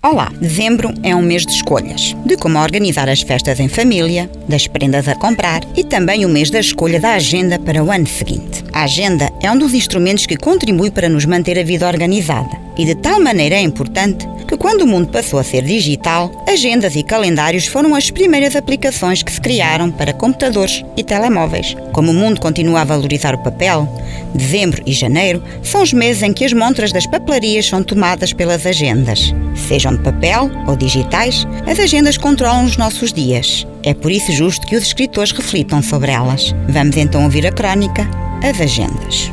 Olá! Dezembro é um mês de escolhas, de como organizar as festas em família, das prendas a comprar e também o mês da escolha da agenda para o ano seguinte. A agenda é um dos instrumentos que contribui para nos manter a vida organizada e de tal maneira é importante que quando o mundo passou a ser digital, agendas e calendários foram as primeiras aplicações que se criaram para computadores e telemóveis. Como o mundo continua a valorizar o papel, dezembro e janeiro são os meses em que as montras das papelarias são tomadas pelas agendas. Sejam de papel ou digitais, as agendas controlam os nossos dias. É por isso justo que os escritores reflitam sobre elas. Vamos então ouvir a crónica As Agendas.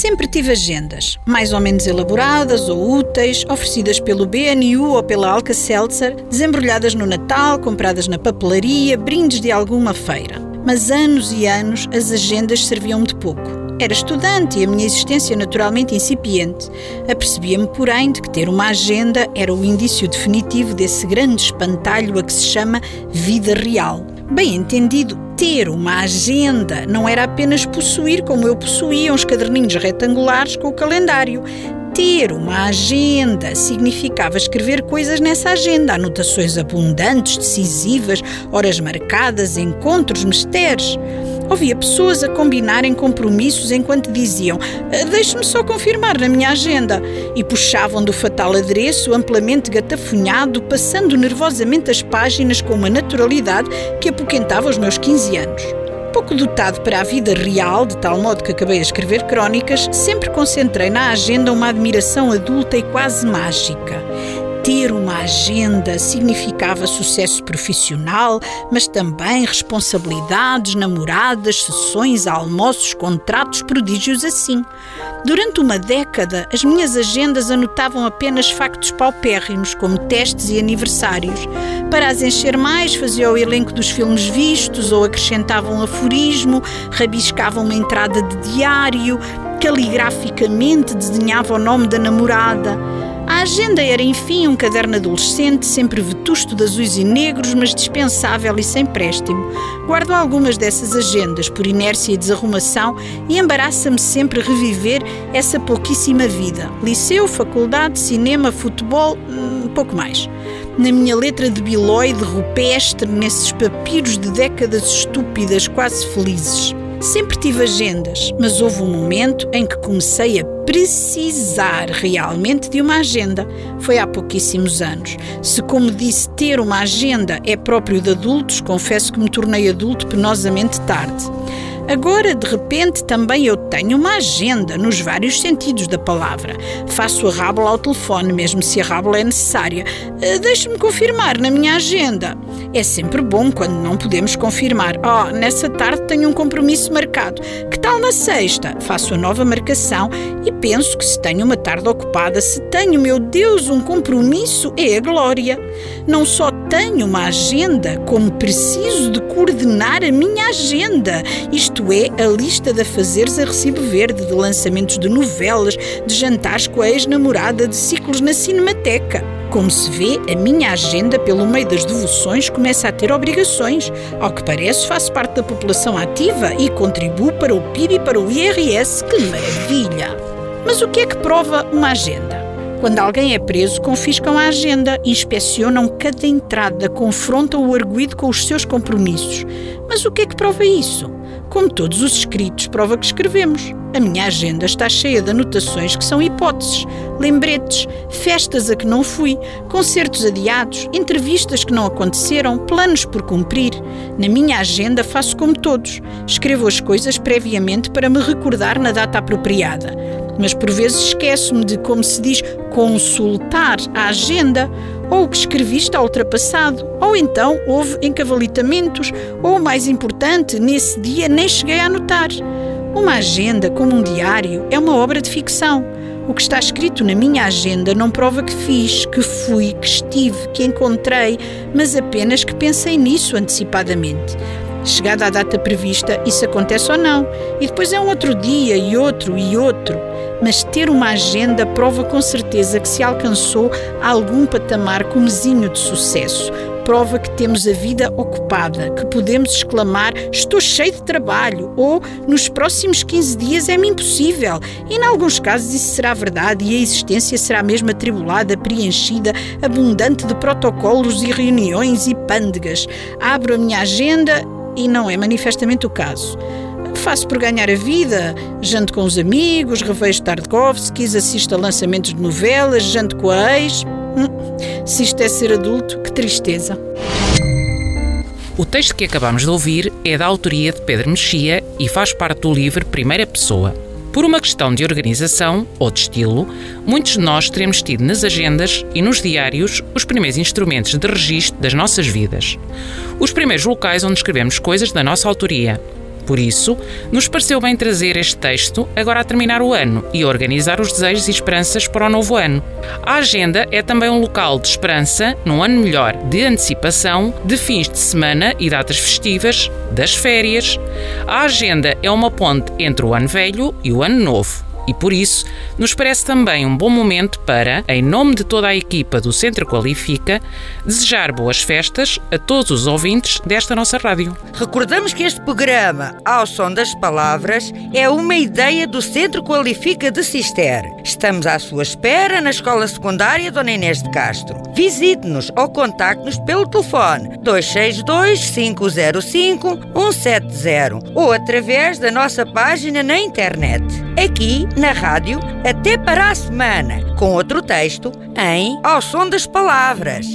Sempre tive agendas, mais ou menos elaboradas ou úteis, oferecidas pelo BNU ou pela Alka-Seltzer, desembrulhadas no Natal, compradas na papelaria, brindes de alguma feira. Mas anos e anos as agendas serviam-me de pouco. Era estudante e a minha existência naturalmente incipiente. Apercebia-me, porém, de que ter uma agenda era o indício definitivo desse grande espantalho a que se chama vida real. Bem entendido, ter uma agenda não era apenas possuir, como eu possuía, uns caderninhos retangulares com o calendário. Ter uma agenda significava escrever coisas nessa agenda, anotações abundantes, decisivas, horas marcadas, encontros, mistérios. Ouvia pessoas a combinarem compromissos enquanto diziam: ah, Deixe-me só confirmar na minha agenda. E puxavam do fatal adereço, amplamente gatafunhado, passando nervosamente as páginas com uma naturalidade que apoquentava os meus 15 anos. Pouco dotado para a vida real, de tal modo que acabei a escrever crónicas, sempre concentrei na agenda uma admiração adulta e quase mágica. Ter uma agenda significava sucesso profissional, mas também responsabilidades, namoradas, sessões, almoços, contratos, prodígios assim. Durante uma década, as minhas agendas anotavam apenas factos paupérrimos, como testes e aniversários. Para as encher mais, fazia o elenco dos filmes vistos ou acrescentavam um aforismo, rabiscavam uma entrada de diário, caligraficamente desenhava o nome da namorada. A agenda era, enfim, um caderno adolescente, sempre vetusto de azuis e negros, mas dispensável e sem préstimo. Guardo algumas dessas agendas por inércia e desarrumação e embaraça-me sempre reviver essa pouquíssima vida. Liceu, faculdade, cinema, futebol, hum, pouco mais. Na minha letra de biloide rupestre, nesses papiros de décadas estúpidas, quase felizes. Sempre tive agendas, mas houve um momento em que comecei a precisar realmente de uma agenda. Foi há pouquíssimos anos. Se, como disse, ter uma agenda é próprio de adultos, confesso que me tornei adulto penosamente tarde. Agora, de repente, também eu tenho uma agenda nos vários sentidos da palavra. Faço a rábula ao telefone, mesmo se a rábula é necessária. Uh, Deixe-me confirmar na minha agenda. É sempre bom quando não podemos confirmar. Oh, nessa tarde tenho um compromisso marcado. Que tal na sexta? Faço a nova marcação e penso que se tenho uma tarde ocupada, se tenho, meu Deus, um compromisso, é a glória. Não só tenho uma agenda, como preciso de coordenar a minha agenda. Isto é, a lista de afazeres a recibo verde, de lançamentos de novelas, de jantares com a ex-namorada, de ciclos na Cinemateca. Como se vê, a minha agenda, pelo meio das devoções, começa a ter obrigações. Ao que parece, faço parte da população ativa e contribuo para o PIB e para o IRS. Que maravilha! Mas o que é que prova uma agenda? Quando alguém é preso, confiscam a agenda, inspecionam cada entrada, confrontam o arguído com os seus compromissos. Mas o que é que prova isso? Como todos os escritos, prova que escrevemos. A minha agenda está cheia de anotações que são hipóteses, lembretes, festas a que não fui, concertos adiados, entrevistas que não aconteceram, planos por cumprir. Na minha agenda faço como todos. Escrevo as coisas previamente para me recordar na data apropriada mas por vezes esqueço-me de, como se diz, consultar a agenda, ou o que escrevi está ultrapassado, ou então houve encavalitamentos, ou mais importante, nesse dia nem cheguei a anotar. Uma agenda, como um diário, é uma obra de ficção. O que está escrito na minha agenda não prova que fiz, que fui, que estive, que encontrei, mas apenas que pensei nisso antecipadamente. Chegada a data prevista, isso acontece ou não. E depois é um outro dia, e outro, e outro. Mas ter uma agenda prova com certeza que se alcançou algum patamar comezinho de sucesso. prova que temos a vida ocupada, que podemos exclamar estou cheio de trabalho ou nos próximos 15 dias é-me impossível. E em alguns casos isso será verdade e a existência será mesmo atribulada, preenchida, abundante de protocolos e reuniões e pândegas. Abro a minha agenda e não é manifestamente o caso. Faço por ganhar a vida, janto com os amigos, revejo Tarkovskis, assisto a lançamentos de novelas, janto com a ex. Hum, se isto é ser adulto, que tristeza. O texto que acabamos de ouvir é da autoria de Pedro Mexia e faz parte do livro Primeira Pessoa. Por uma questão de organização ou de estilo, muitos de nós teremos tido nas agendas e nos diários os primeiros instrumentos de registro das nossas vidas. Os primeiros locais onde escrevemos coisas da nossa autoria, por isso, nos pareceu bem trazer este texto agora a terminar o ano e organizar os desejos e esperanças para o novo ano. A agenda é também um local de esperança num ano melhor, de antecipação, de fins de semana e datas festivas, das férias. A agenda é uma ponte entre o ano velho e o ano novo e por isso nos parece também um bom momento para, em nome de toda a equipa do Centro Qualifica, desejar boas festas a todos os ouvintes desta nossa rádio. Recordamos que este programa, ao som das palavras, é uma ideia do Centro Qualifica de Cister. Estamos à sua espera na Escola Secundária Dona Inês de Castro. Visite-nos ou contacte-nos pelo telefone 262 505 170 ou através da nossa página na internet. Aqui na rádio até para a semana, com outro texto em Ao Som das Palavras.